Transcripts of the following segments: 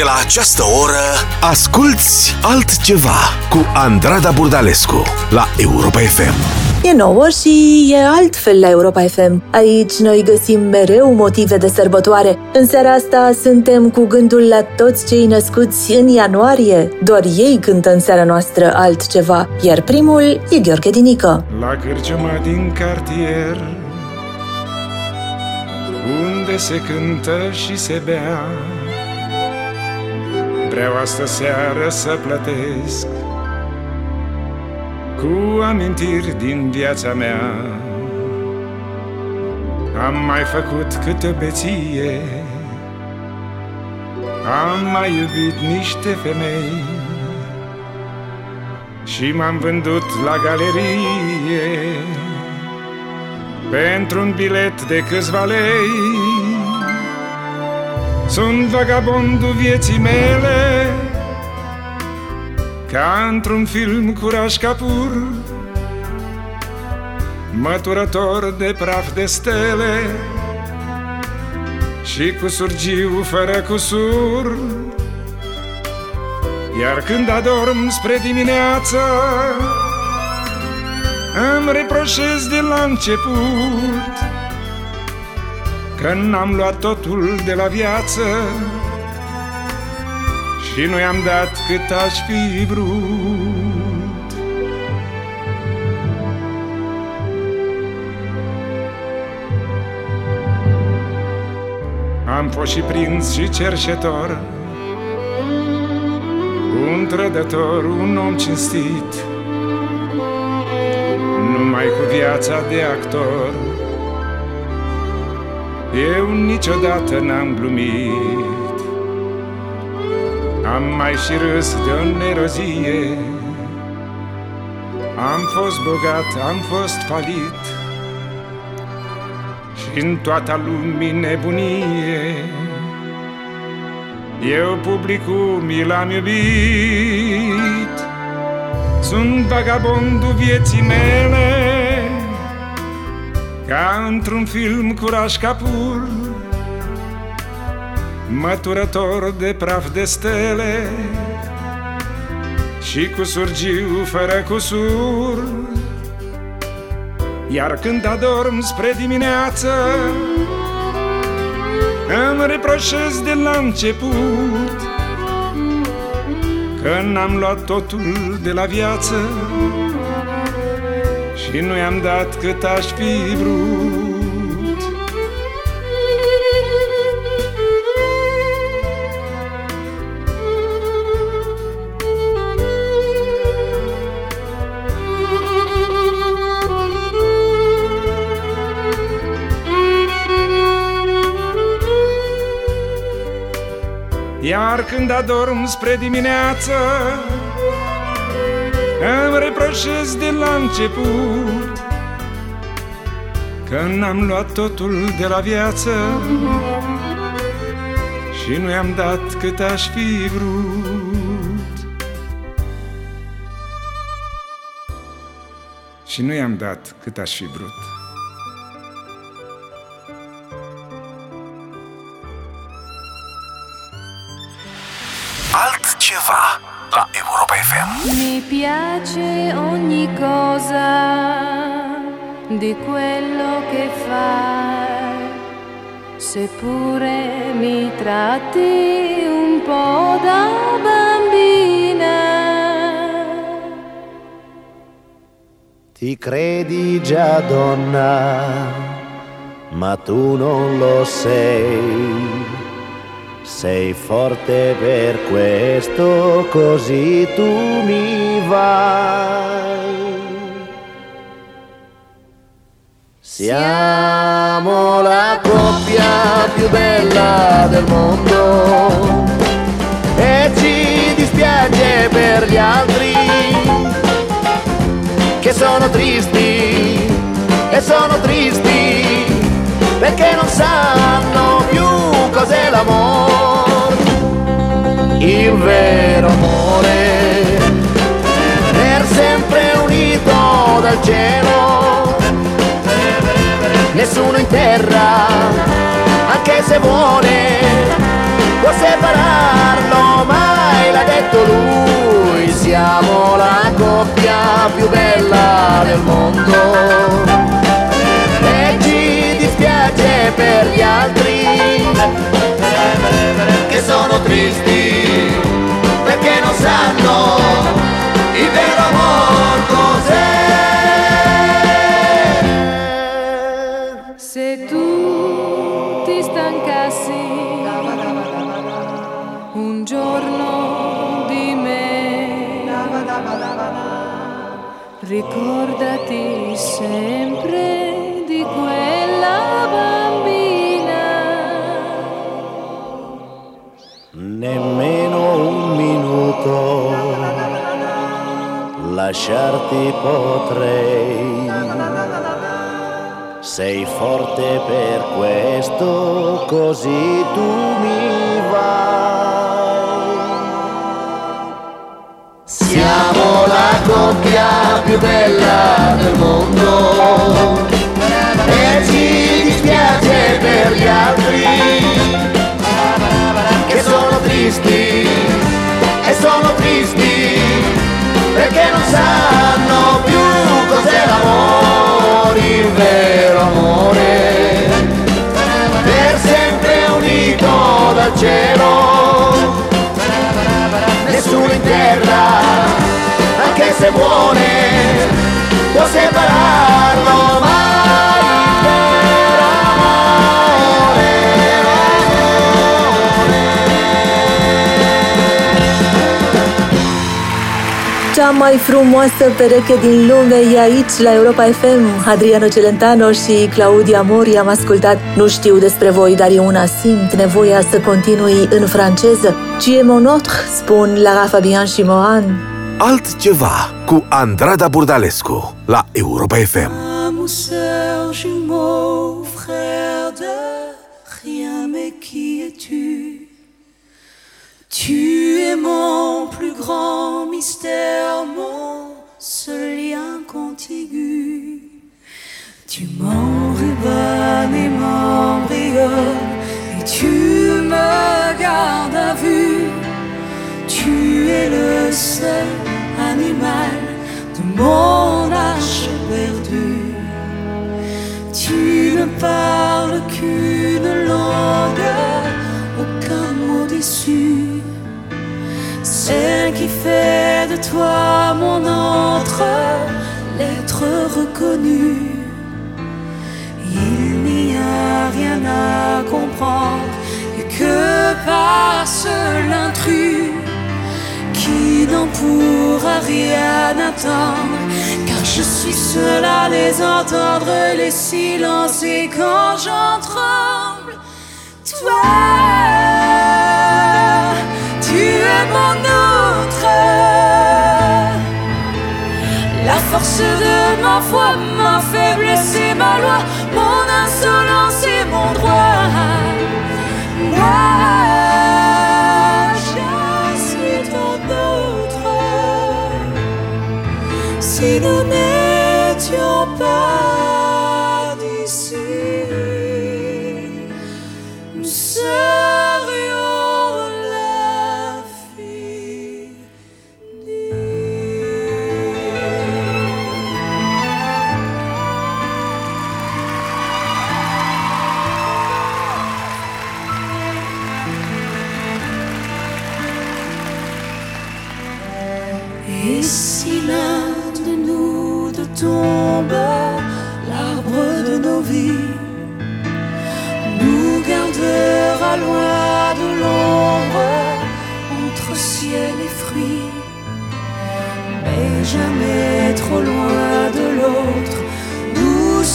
De la această oră Asculți altceva Cu Andrada Burdalescu La Europa FM E nouă și e altfel la Europa FM. Aici noi găsim mereu motive de sărbătoare. În seara asta suntem cu gândul la toți cei născuți în ianuarie. Doar ei cântă în seara noastră altceva, iar primul e Gheorghe Dinică. La cârciuma din cartier Unde se cântă și se bea Vreau astă seară să plătesc Cu amintiri din viața mea. Am mai făcut câte beție Am mai iubit niște femei Și m-am vândut la galerie Pentru un bilet de câțiva lei sunt vagabondul vieții mele Ca într-un film cu Raj Kapoor Măturător de praf de stele Și cu surgiu fără cusur. Iar când adorm spre dimineață Îmi reproșez de la început Că n-am luat totul de la viață Și nu i-am dat cât aș fi vrut. Am fost și prins și cerșetor Un trădător, un om cinstit Numai cu viața de actor eu niciodată n-am glumit. Am mai și râs de o nerozie. Am fost bogat, am fost falit. Și în toată lumii nebunie. Eu publicul mi l-am iubit. Sunt vagabondul vieții mele ca într-un film cu Raj Kapoor Măturător de praf de stele Și cu surgiu fără cusur. Iar când adorm spre dimineață Îmi reproșez de la început Că n-am luat totul de la viață și nu i-am dat cât aș fi vrut. Iar când adorm spre dimineață îmi reproșez de la început Că n-am luat totul de la viață Și nu i-am dat cât aș fi vrut. Și nu i-am dat cât aș fi vrut Mi piace ogni cosa di quello che fai, seppure mi tratti un po' da bambina. Ti credi già donna, ma tu non lo sei. Sei forte per questo, così tu mi vai. Siamo la coppia più bella del mondo e ci dispiace per gli altri che sono tristi e sono tristi perché non sanno più cos'è l'amore, il vero amore. Per sempre unito dal cielo nessuno in terra anche se vuole può separarlo mai l'ha detto lui. Siamo la coppia più bella del mondo. Per gli altri che sono tristi perché non sanno il vero amor cos'è. Lasciarti potrei. Sei forte per questo, così tu mi vai. Siamo la coppia più bella del mondo e ci dispiace per gli altri che sono tristi e sono tristi perché non sanno più cos'è l'amore, il vero amore, per sempre unito dal cielo, nessuno in terra, anche se vuole, Cea mai frumoasă pereche din lume e aici, la Europa FM. Adriano Celentano și Claudia Mori am ascultat. Nu știu despre voi, dar eu una simt nevoia să continui în franceză. Tu es mon autre, spun Lara Fabian și Mohan. Altceva cu Andrada Burdalescu la Europa FM. Âme ou sœur jumeau, frère de Mon plus grand mystère, mon seul lien contigu. Tu m'enrubannes et m'embrionnes, et tu me gardes à vue. Tu es le seul animal de mon arche perdue. Tu ne parles qu'une langue, aucun mot déçu. Qui fait de toi mon entre, l'être reconnu. Il n'y a rien à comprendre et que passe l'intrus qui n'en pourra rien attendre. Car je suis seul à les entendre, les silences, et quand j'en tremble, toi, force de ma foi, ma faiblesse et ma loi, mon insolence et mon droit. Moi, je suis autre. Si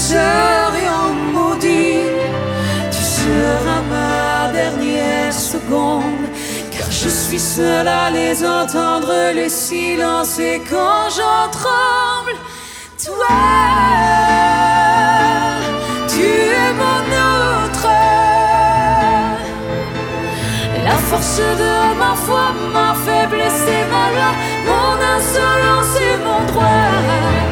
serions maudits, tu seras ma dernière seconde. Car je suis seul à les entendre, les silences, et quand j'en tremble, toi, tu es mon autre. La force de ma foi, ma faiblesse et ma loi, mon insolence et mon droit.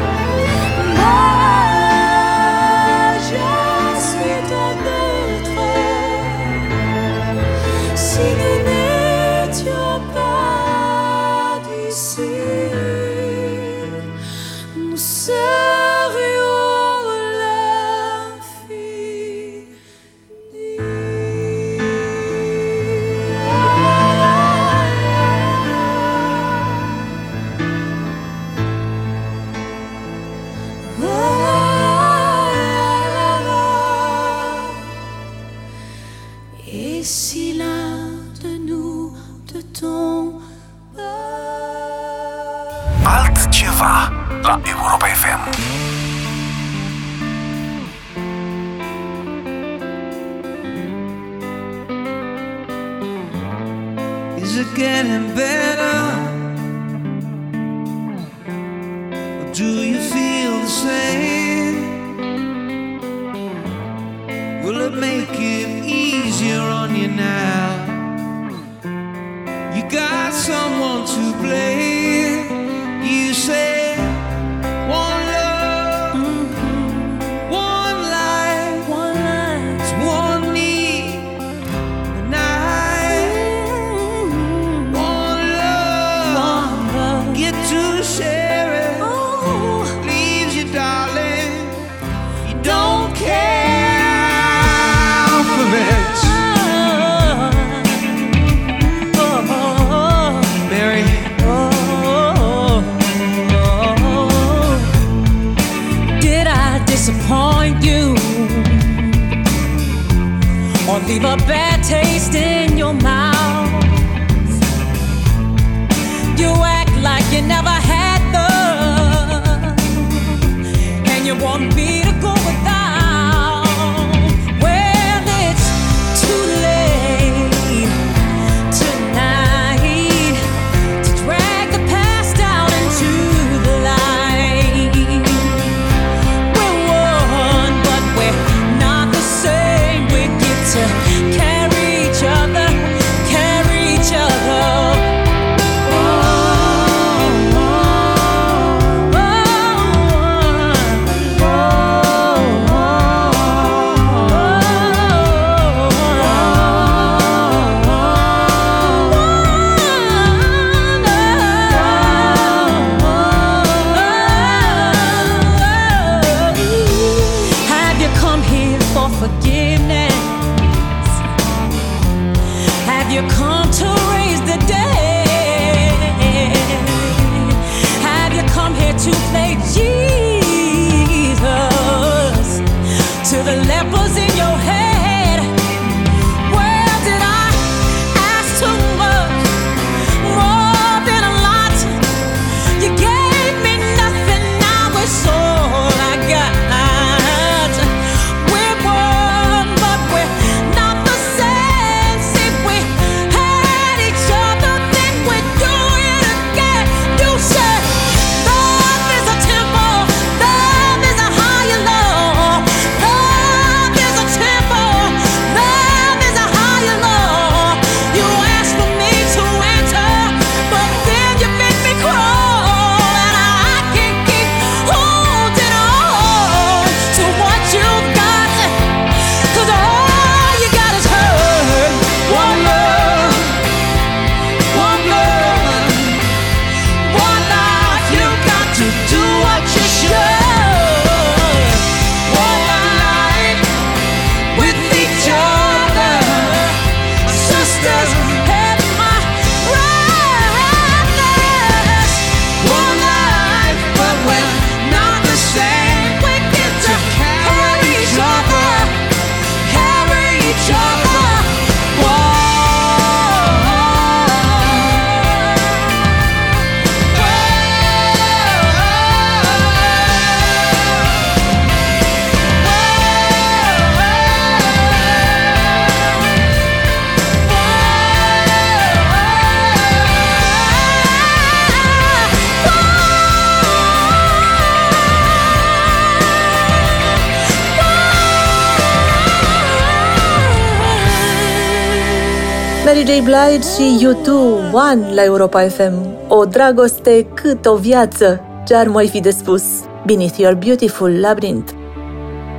și YouTube One la Europa FM. O dragoste cât o viață, ce ar mai fi de spus. Beneath Your Beautiful Labyrinth.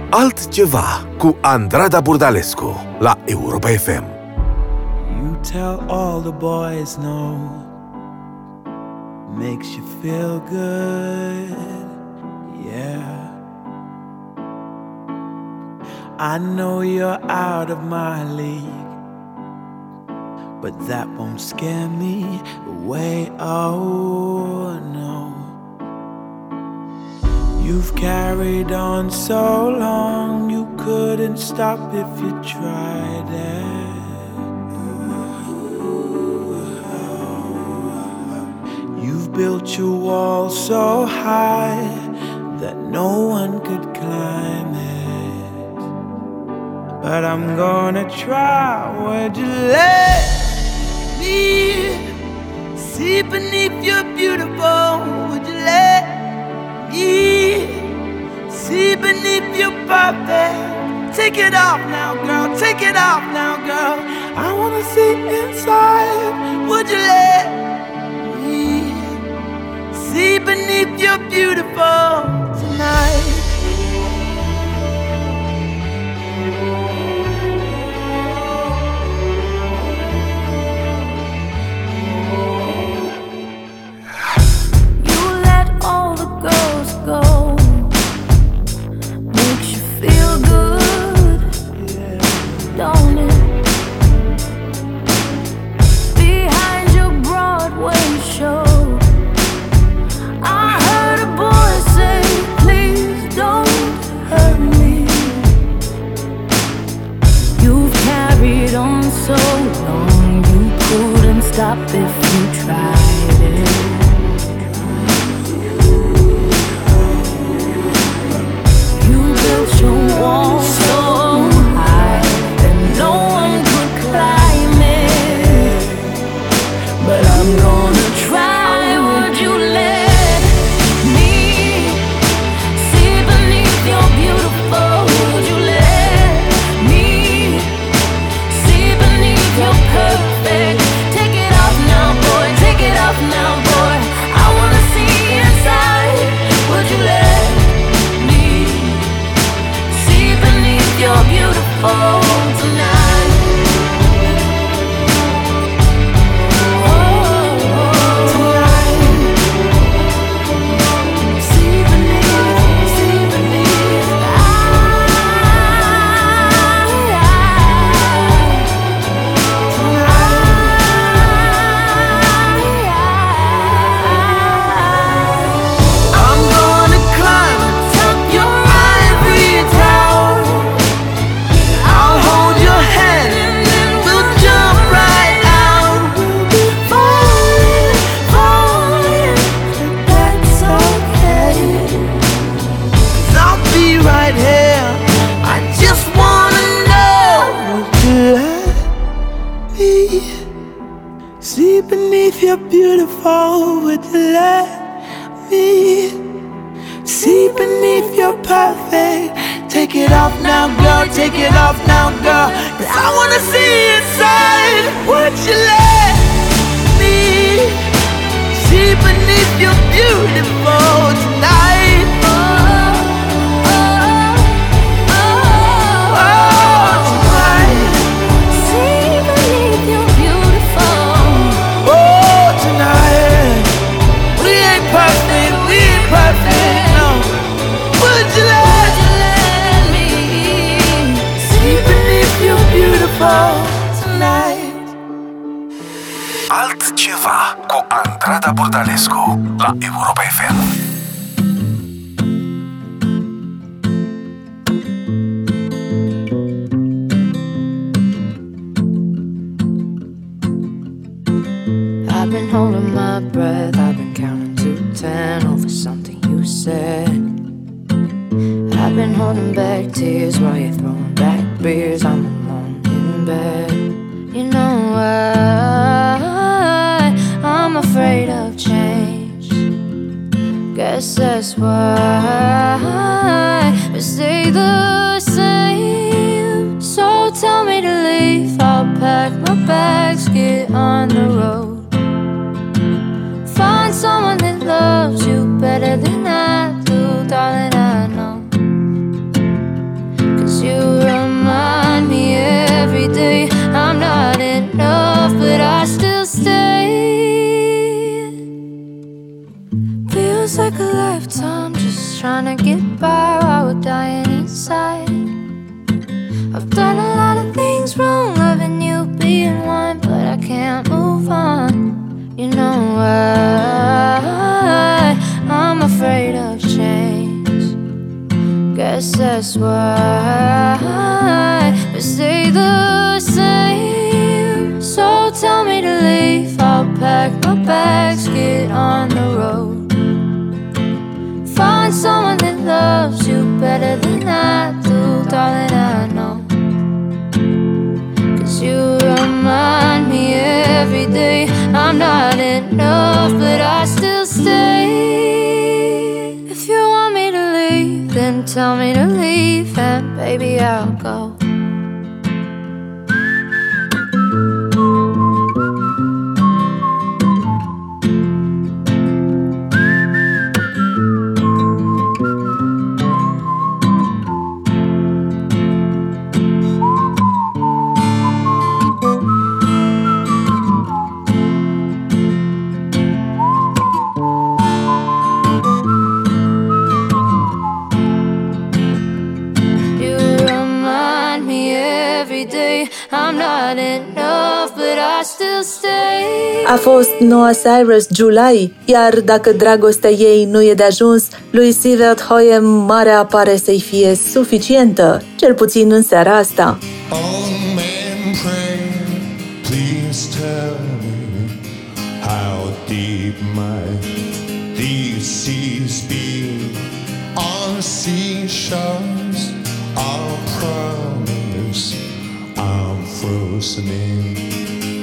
Altceva cu Andrada Burdalescu la Europa FM. You tell all the boys no Makes you feel good, yeah I know you're out of my league but that won't scare me away. Oh no. You've carried on so long, you couldn't stop if you tried it. You've built your wall so high that no one could climb it. But I'm gonna try. Would you let? Me see beneath your beautiful? Would you let me see beneath your perfect? Take it off now, girl. Take it off now, girl. I wanna see inside. Would you let me see beneath your beautiful tonight? Beneath your beautiful? Would you let me see beneath your perfect? Take it off now, girl. Take it off now, girl. Cause I wanna see inside. Would you let me see beneath your beautiful tonight? Oh, Cu Andrada Burdalescu la Europa FM. I've been holding my breath, I've been counting to ten over something you said. I've been holding back tears while you're throwing back beers. I'm alone in bed. You know why I'm afraid of change. Guess that's why we stay the same. So tell me to leave. I'll pack my bags, get on the road. Find someone that loves you better than can't move on. You know why? I'm afraid of change. Guess that's why we stay the same. So tell me to leave. I'll pack my bags, get on the road. Find someone that loves you better than I do, darling. I day. I'm not enough, but I still stay. If you want me to leave, then tell me to leave, and baby, I'll go. A fost Noah Cyrus July, iar dacă dragostea ei nu e de ajuns, lui Sivert Hoyem mare apare să-i fie suficientă, cel puțin în seara asta. Pray, seas be. On seashore closening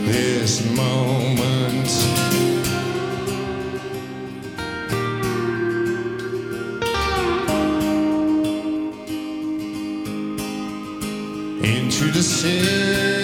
this moment. into the city.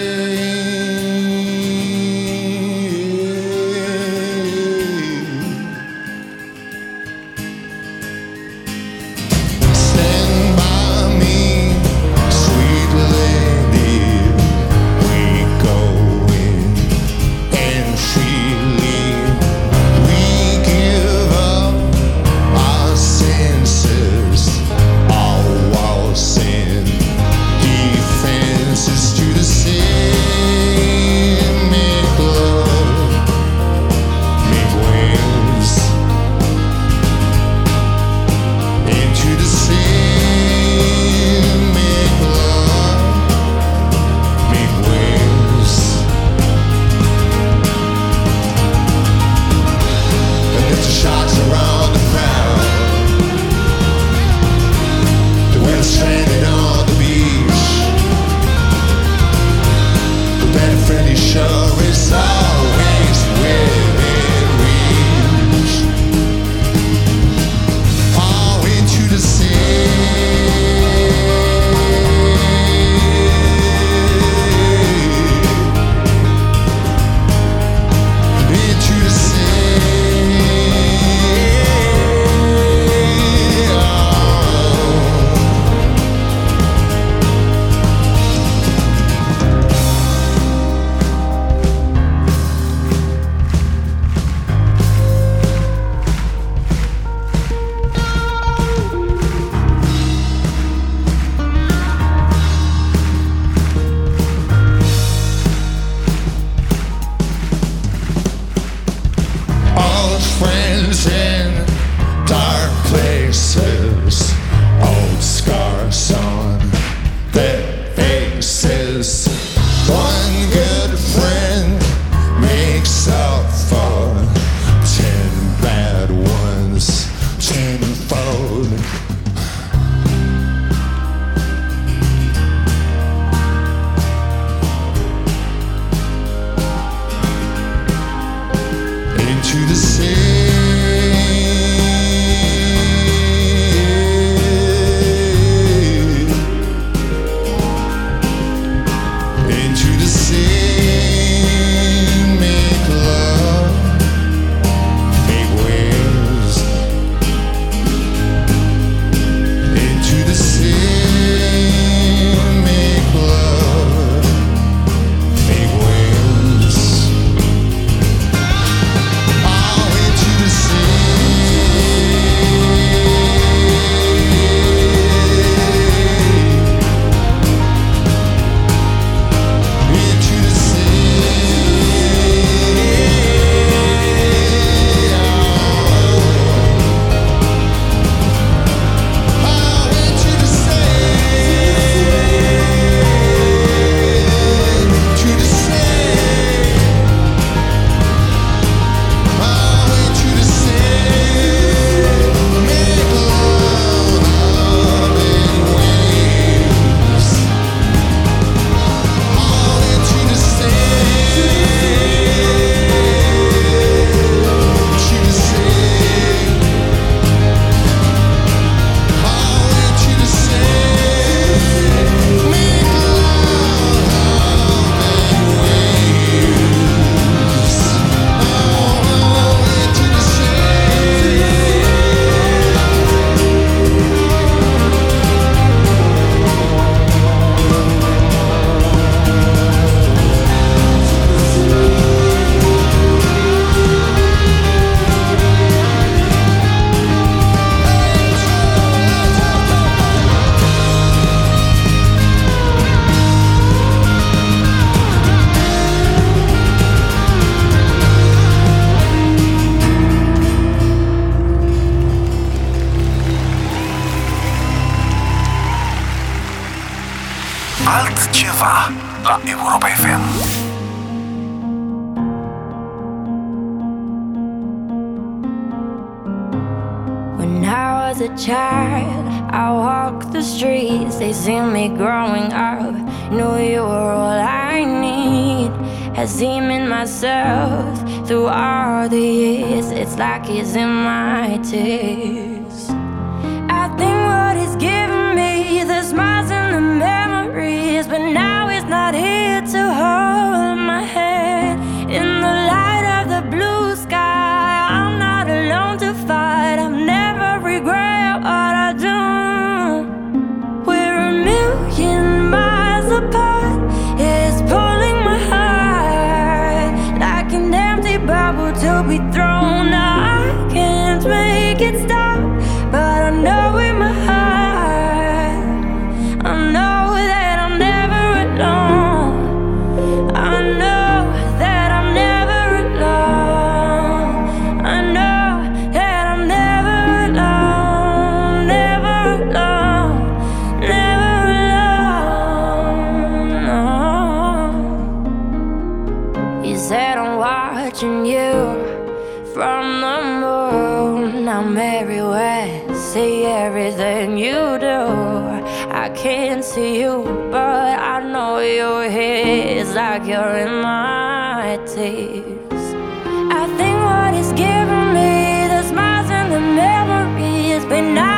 FM. When I was a child, I walked the streets. They see me growing up. Knew you were all I need. Had seen in myself through all the years. It's like it's in my tears. I think what he's given me, the smiles and the memories, but now I'm everywhere, see everything you do. I can't see you, but I know you're here. It's like you're in my tears. I think what is giving me the smiles and the memories, but now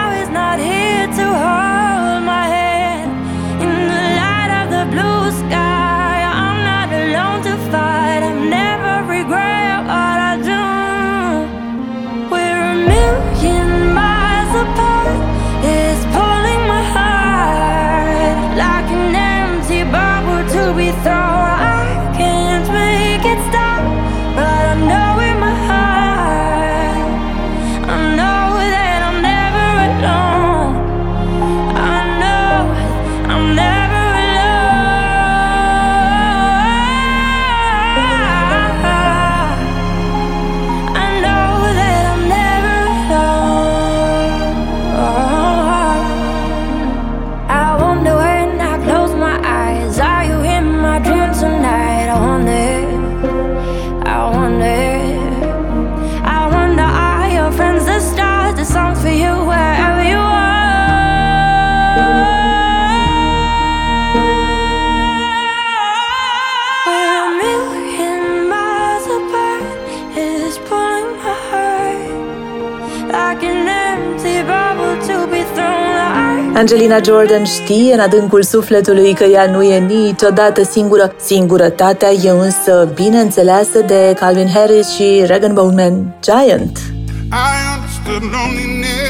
Angelina Jordan știe în adâncul sufletului că ea nu e niciodată singură. Singurătatea e însă bine înțeleasă de Calvin Harris și Regan Bowman Giant. I understood loneliness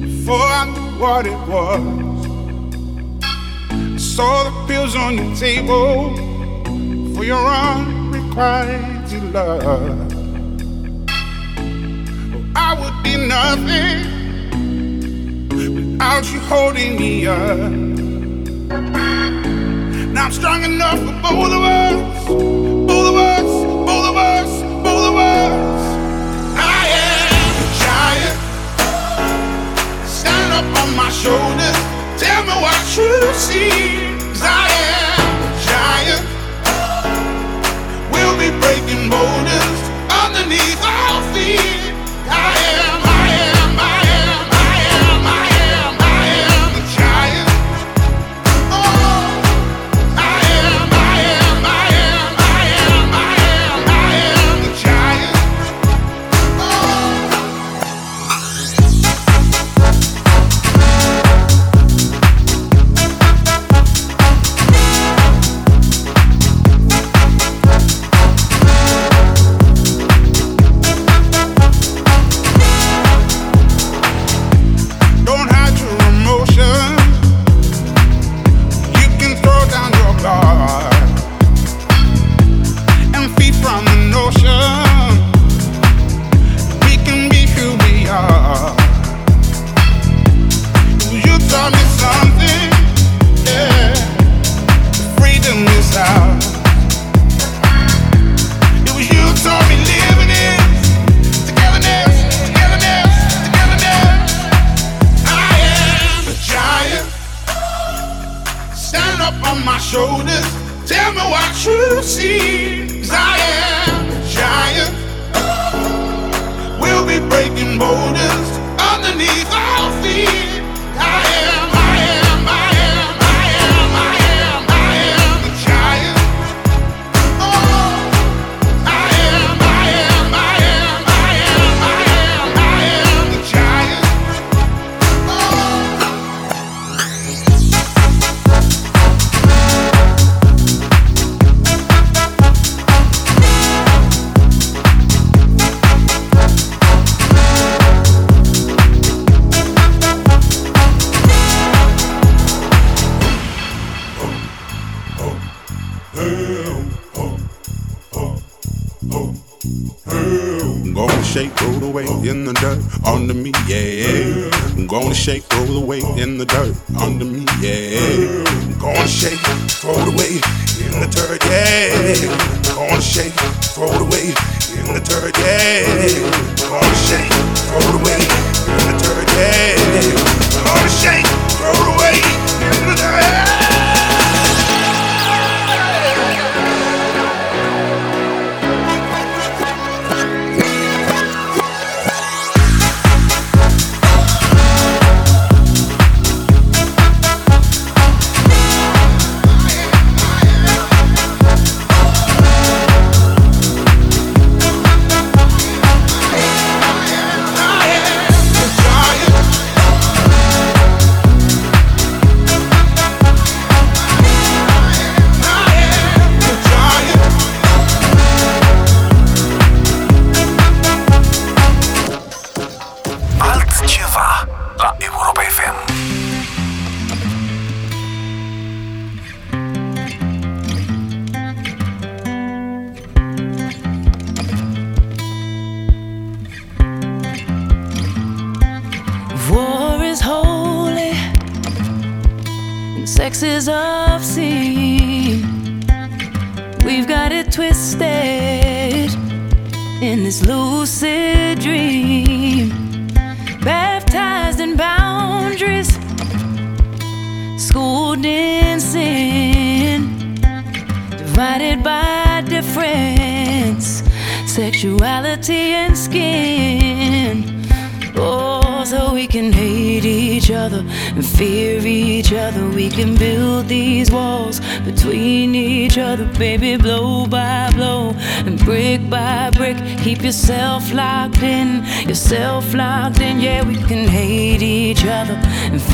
before I knew what it was. I saw the pills on your table for your unrequited love. Oh, I would be nothing without you holding me up. Now I'm strong enough for both of us, both of us, both of us, both of us. I am a giant. Stand up on my shoulders. Tell me what you see. I am a giant. We'll be breaking boulders underneath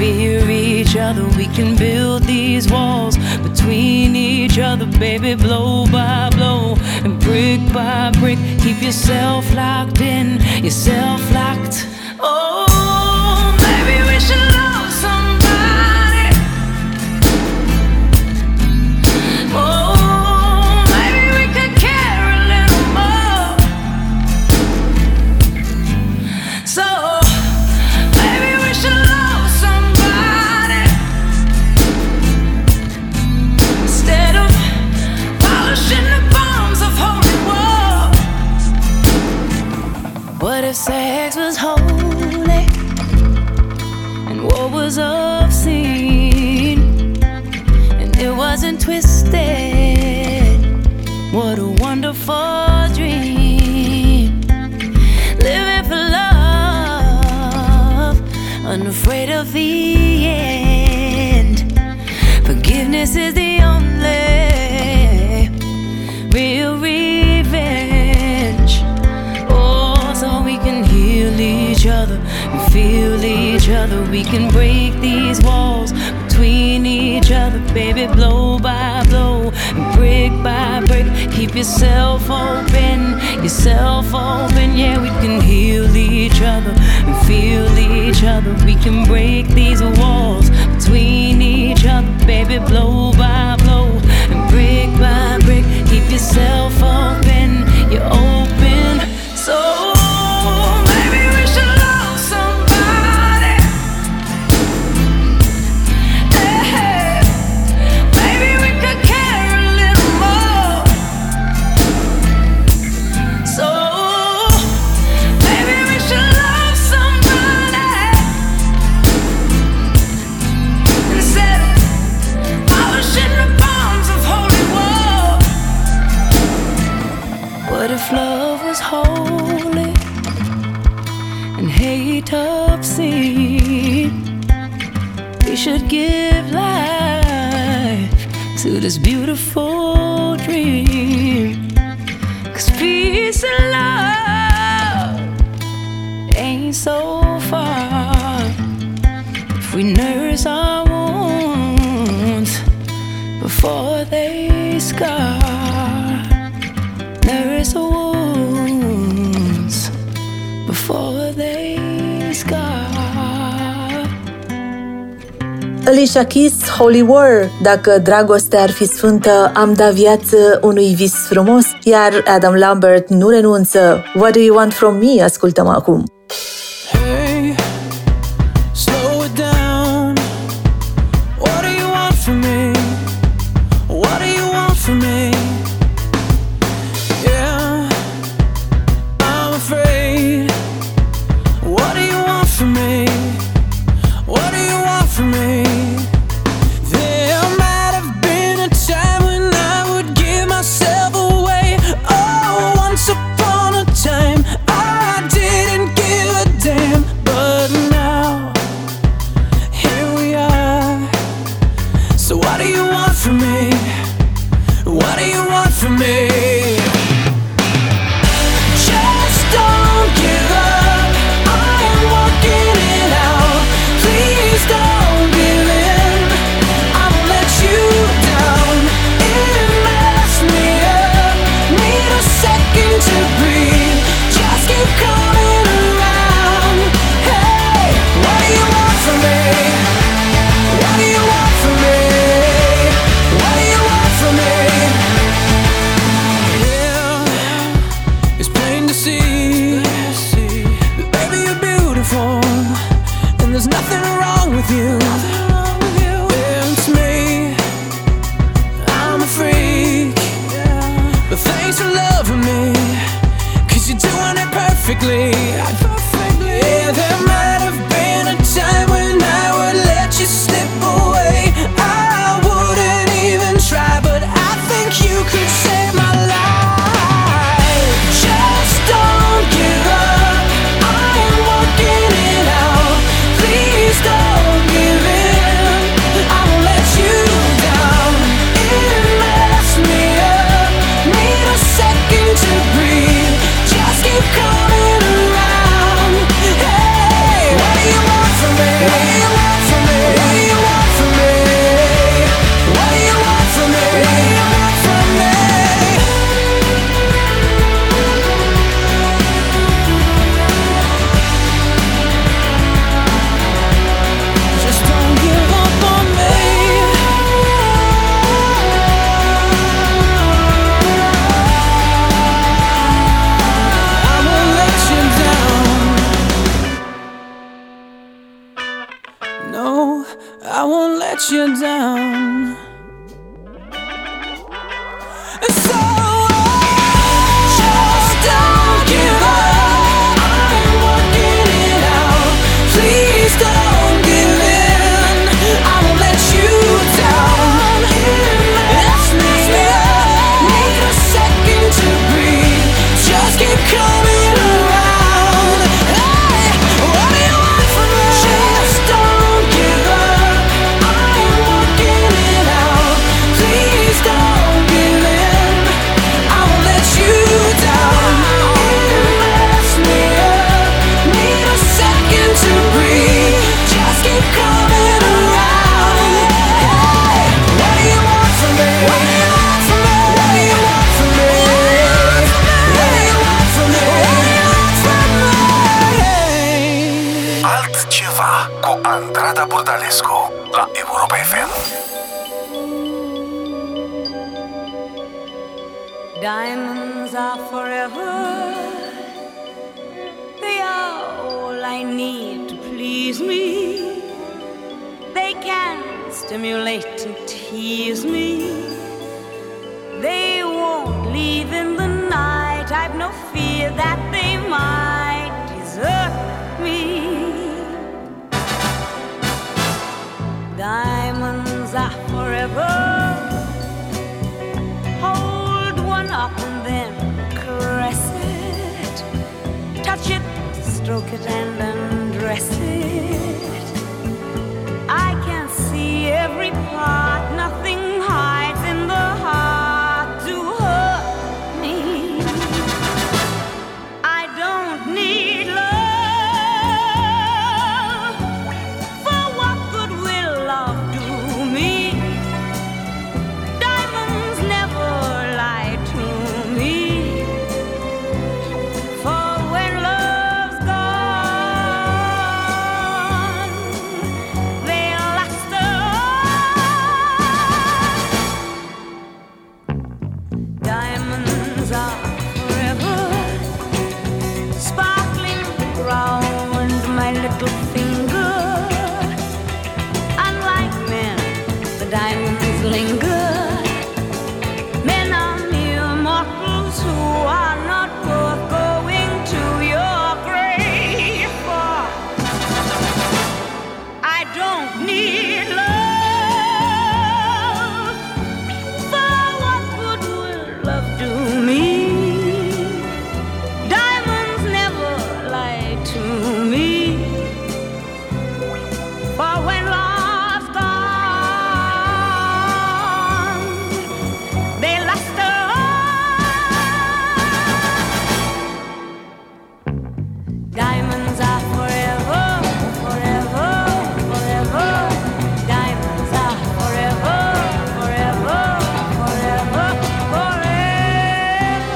fear each other. We can build these walls between each other, baby, blow by blow and brick by brick. Keep yourself locked in, yourself locked. Oh. unafraid of the end. Forgiveness is the only real revenge. Oh, so we can heal each other feel each other. We can break these walls between each other, baby, blow by blow, brick by brick. Keep yourself open, yourself open. Yeah, we can heal each other and feel each other. We can break these walls between each other, baby, blow by blow and brick by brick. Keep yourself open, you're open. Shakis Holy War, Dacă dragostea ar fi sfântă, am da viață unui vis frumos, iar Adam Lambert nu renunță. What do you want from me? Ascultăm acum. Diamonds are forever. They are all I need to please me. They can stimulate and tease me. They won't leave in the night. I've no fear that need love.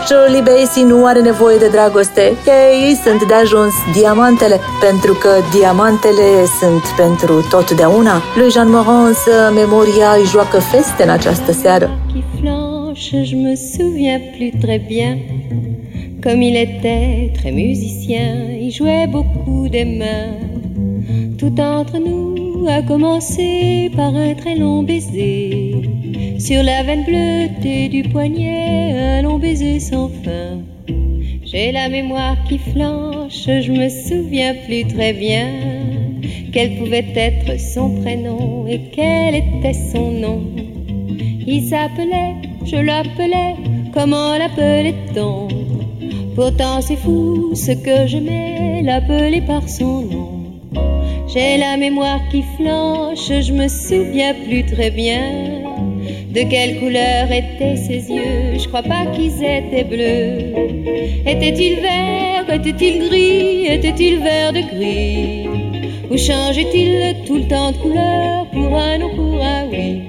Shirley Bassey nu are nevoie de dragoste. Ei sunt de ajuns diamantele, pentru că diamantele sunt pentru totdeauna. Lui Jean Morin însă memoria îi joacă feste în această seară. qui flanche, je me souviens plus très bien. Comme il était très musicien, il jouait beaucoup des mains. Tout entre nous a commencé par un très long baiser. Sur la veine bleutée du poignet, un long baiser sans fin. J'ai la mémoire qui flanche, je me souviens plus très bien. Quel pouvait être son prénom et quel était son nom. Il s'appelait, je l'appelais, comment l'appelait-on? Pourtant c'est fou ce que j'aimais, l'appeler par son nom. J'ai la mémoire qui flanche, je me souviens plus très bien de quelle couleur étaient ses yeux? Je crois pas qu'ils étaient bleus. Était-il vert, était-il gris, était-il vert de gris? Ou changeait-il tout le temps de couleur pour un non, pour un? Oui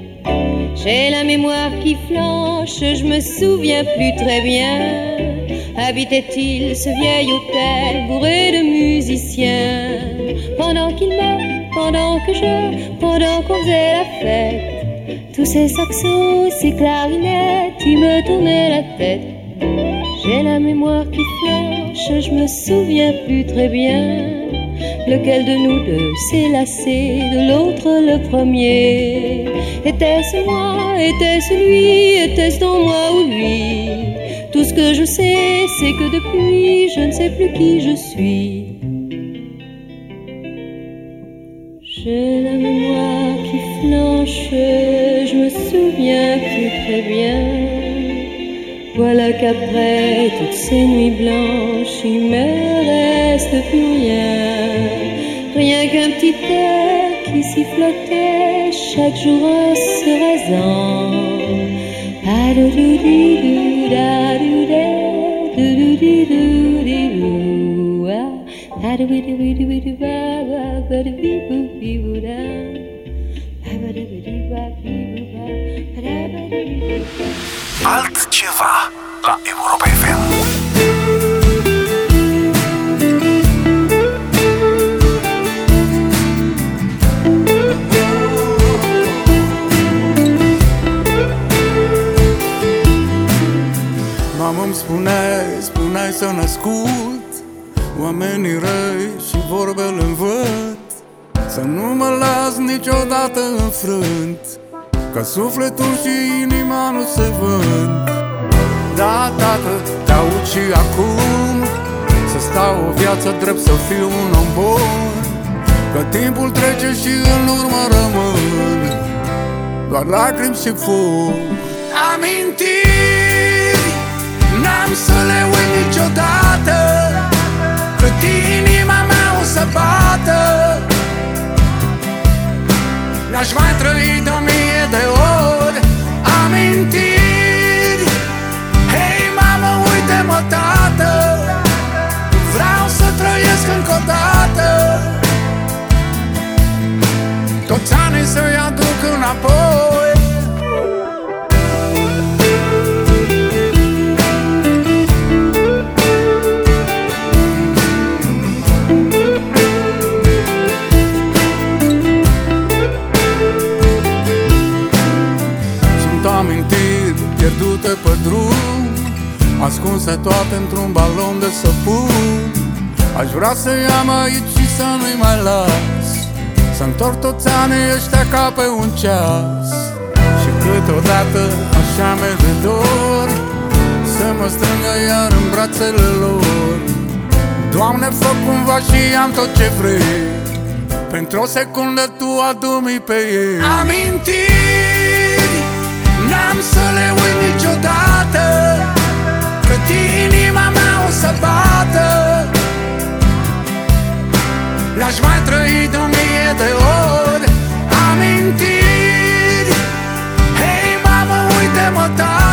j'ai la mémoire qui flanche, je me souviens plus très bien. Habitait-il ce vieil hôtel bourré de musiciens? Pendant qu'il meurt, pendant que je, pendant qu'on faisait la fête Tous ces saxos, ces clarinettes, ils me tournaient la tête. J'ai la mémoire qui flanche, je me souviens plus très bien Lequel de nous deux s'est lassé de l'autre le premier. Était-ce moi, était-ce lui, était-ce dans moi ou lui? Tout ce que je sais, c'est que depuis, je ne sais plus qui je suis. J'ai la mémoire qui flanche, bien. Voilà qu'après toutes ces nuits blanches, il me reste plus rien. Rien qu'un petit air qui sifflotait chaque jour en se rasant. Altceva la Europa FM. Mamă îmi spuneai, spuneai să născut. Oamenii răi și vorbele învăț Să nu mă las niciodată înfrânt Că sufletul și inima nu se vând. Da, tată, te aud și acum. Să stau o viață drept să fiu un om bun. Că timpul trece și în urmă rămân. Doar lacrimi și fum. Amintiri N-am să le uit niciodată. Cât inima mea o să bată. Le-aș mai trăi de o mie de ori Amintiri. Hei mamă, uite-mă tată. Vreau să trăiesc încă o dată. Toți anii să-i aduc înapoi Ascunse toate într-un balon de săpun. Aș vrea să iau aici și să nu-i mai las. Să întorc toți anii ăștia ca pe un ceas. Și câteodată așa mi de dor Să mă strângă iar în brațele lor. Doamne, fă cumva și am tot ce vrei. Pentru o secundă tu adu-mi pe ei. Amintiri N-am să le uit niciodată. Cât inima mea o să bată. L-aș mai trăi de o mie de ori. Amintiri. Hei mamă, uite-mă tată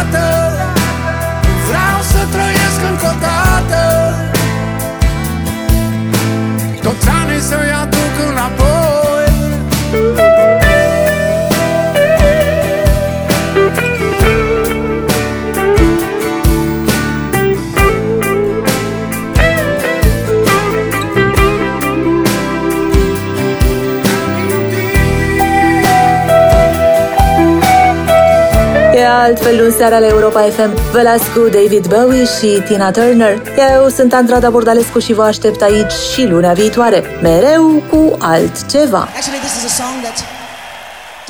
altfel în seara la Europa FM. Vă las cu David Bowie și Tina Turner. Eu sunt Andrada Bordalescu și vă aștept aici și luna viitoare. Mereu cu altceva. Actually, this is a song that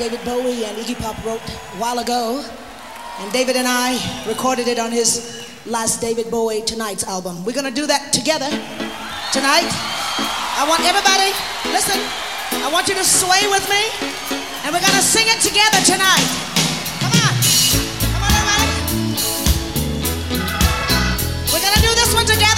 David Bowie and Iggy Pop wrote a while ago, and David and I recorded it on his last David Bowie Tonight's album. We're gonna do that together tonight. I want everybody, listen, I want you to sway with me, and we're gonna sing it together tonight. Someone to.